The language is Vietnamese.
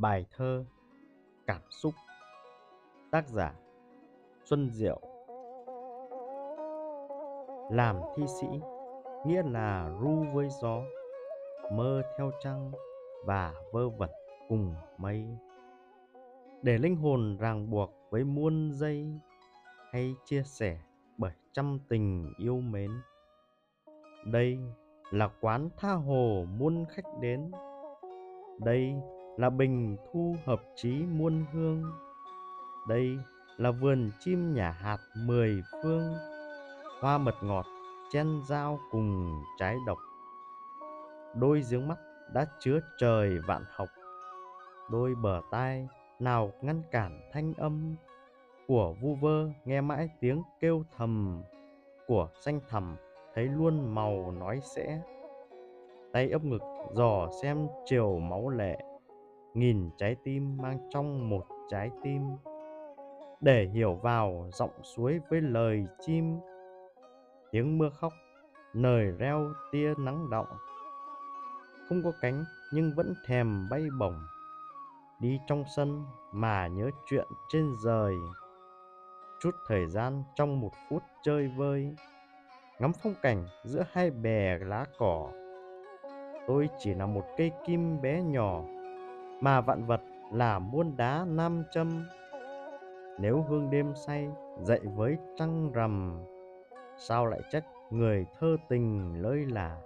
Bài thơ Cảm xúc Tác giả Xuân Diệu Làm thi sĩ nghĩa là ru với gió, Mơ theo trăng và vơ vẩn cùng mây. Để linh hồn ràng buộc với muôn dây, Hay chia sẻ bởi trăm tình yêu mến. Đây là quán tha hồ muôn khách đến. Đây là bình thu hợp trí muôn hương. Đây là vườn chim nhà hạt mười phương, hoa mật ngọt chen giao cùng trái độc. Đôi giếng mắt đã chứa trời vạn học, đôi bờ tai nào ngăn cản thanh âm. Của vu vơ nghe mãi tiếng kêu thầm, của xanh thẳm thấy luôn màu nói sẽ. Tay ấp ngực dò xem chiều máu lệ nghìn trái tim mang trong một trái tim. Để hiểu vào giọng suối với lời chim. Tiếng mưa khóc, nời reo tia nắng động không có cánh nhưng vẫn thèm bay bổng. Đi trong sân mà nhớ chuyện trên rời. Chút thời gian trong một phút chơi vơi. Ngắm phong cảnh giữa hai bè lá cỏ. Tôi chỉ là một cây kim bé nhỏ mà vạn vật là muôn đá nam châm. Nếu hương đêm say dậy với trăng rằm, sao lại trách người thơ tình lơi là?